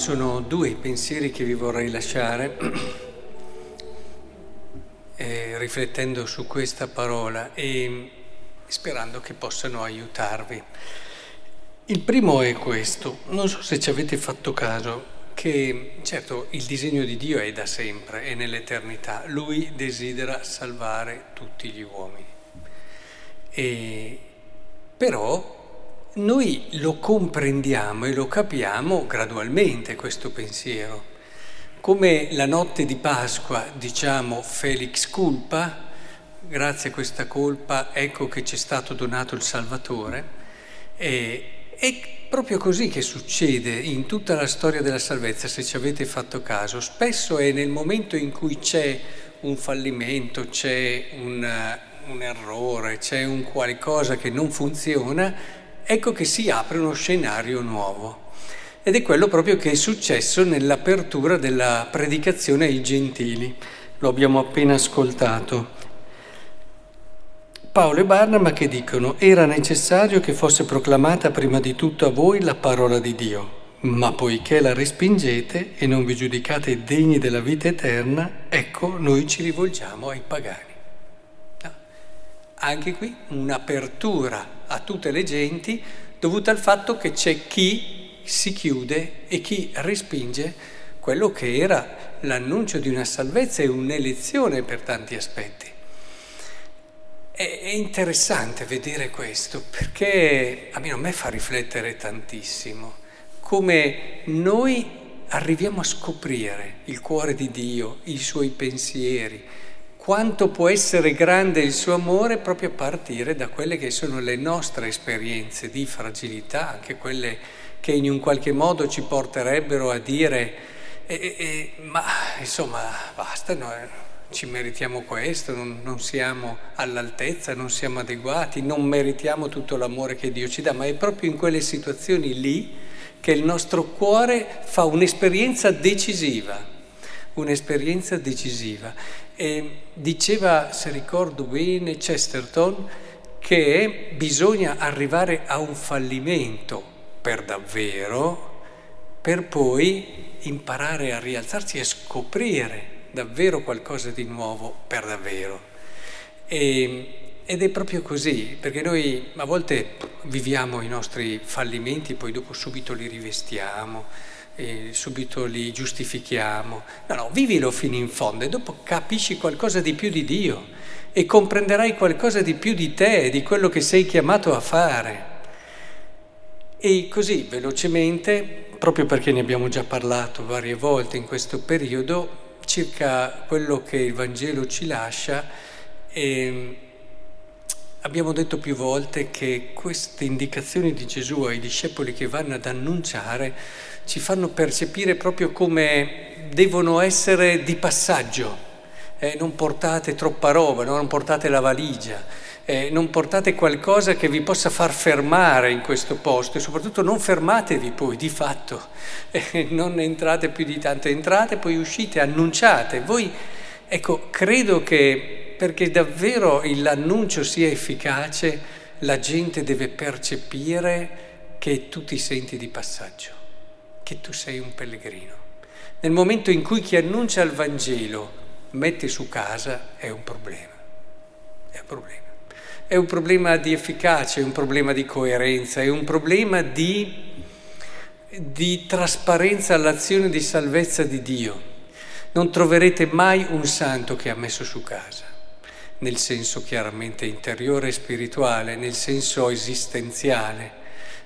Sono due pensieri che vi vorrei lasciare eh, riflettendo su questa parola e sperando che possano aiutarvi. Il primo è questo, non so se ci avete fatto caso, che certo il disegno di Dio è da sempre, è nell'eternità, Lui desidera salvare tutti gli uomini. E, però noi lo comprendiamo e lo capiamo gradualmente questo pensiero. Come la notte di Pasqua diciamo Felix culpa, grazie a questa colpa ecco che ci è stato donato il Salvatore, e, è proprio così che succede in tutta la storia della salvezza, se ci avete fatto caso. Spesso è nel momento in cui c'è un fallimento, c'è un, un errore, c'è un qualcosa che non funziona, ecco che si apre uno scenario nuovo. Ed è quello proprio che è successo nell'apertura della predicazione ai gentili. Lo abbiamo appena ascoltato. Paolo e Barnaba che dicono era necessario che fosse proclamata prima di tutto a voi la parola di Dio, ma poiché la respingete e non vi giudicate degni della vita eterna, ecco noi ci rivolgiamo ai pagani. Anche qui un'apertura a tutte le genti dovuta al fatto che c'è chi si chiude e chi respinge quello che era l'annuncio di una salvezza e un'elezione per tanti aspetti. È interessante vedere questo perché a me fa riflettere tantissimo come noi arriviamo a scoprire il cuore di Dio, i suoi pensieri, quanto può essere grande il suo amore proprio a partire da quelle che sono le nostre esperienze di fragilità, anche quelle che in un qualche modo ci porterebbero a dire eh, eh, ma insomma basta, no, ci meritiamo questo, non, non siamo all'altezza, non siamo adeguati, non meritiamo tutto l'amore che Dio ci dà, ma è proprio in quelle situazioni lì che il nostro cuore fa un'esperienza decisiva un'esperienza decisiva. E diceva, se ricordo bene, Chesterton, che bisogna arrivare a un fallimento per davvero, per poi imparare a rialzarsi e scoprire davvero qualcosa di nuovo per davvero. E, ed è proprio così, perché noi a volte viviamo i nostri fallimenti, poi dopo subito li rivestiamo e subito li giustifichiamo. No, no, vivilo fino in fondo e dopo capisci qualcosa di più di Dio e comprenderai qualcosa di più di te, di quello che sei chiamato a fare. E così, velocemente, proprio perché ne abbiamo già parlato varie volte in questo periodo, circa quello che il Vangelo ci lascia, e abbiamo detto più volte che queste indicazioni di Gesù ai discepoli che vanno ad annunciare ci fanno percepire proprio come devono essere di passaggio. Eh, non portate troppa roba, non portate la valigia, eh, non portate qualcosa che vi possa far fermare in questo posto e soprattutto non fermatevi poi di fatto, eh, non entrate più di tanto, entrate, poi uscite, annunciate. Voi, ecco, credo che perché davvero l'annuncio sia efficace, la gente deve percepire che tu ti senti di passaggio che tu sei un pellegrino. Nel momento in cui chi annuncia il Vangelo mette su casa è un problema, è un problema. È un problema di efficacia, è un problema di coerenza, è un problema di, di trasparenza all'azione di salvezza di Dio. Non troverete mai un santo che ha messo su casa, nel senso chiaramente interiore e spirituale, nel senso esistenziale.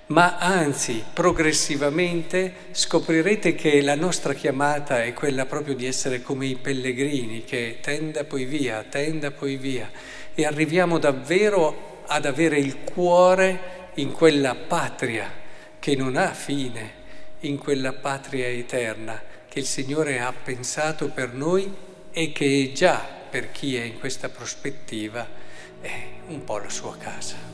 Ma anzi progressivamente scoprirete che la nostra chiamata è quella proprio di essere come i pellegrini che tenda poi via, tenda poi via. E arriviamo davvero ad avere il cuore in quella patria che non ha fine, in quella patria eterna che il Signore ha pensato per noi e che già per chi è in questa prospettiva è un po' la sua casa.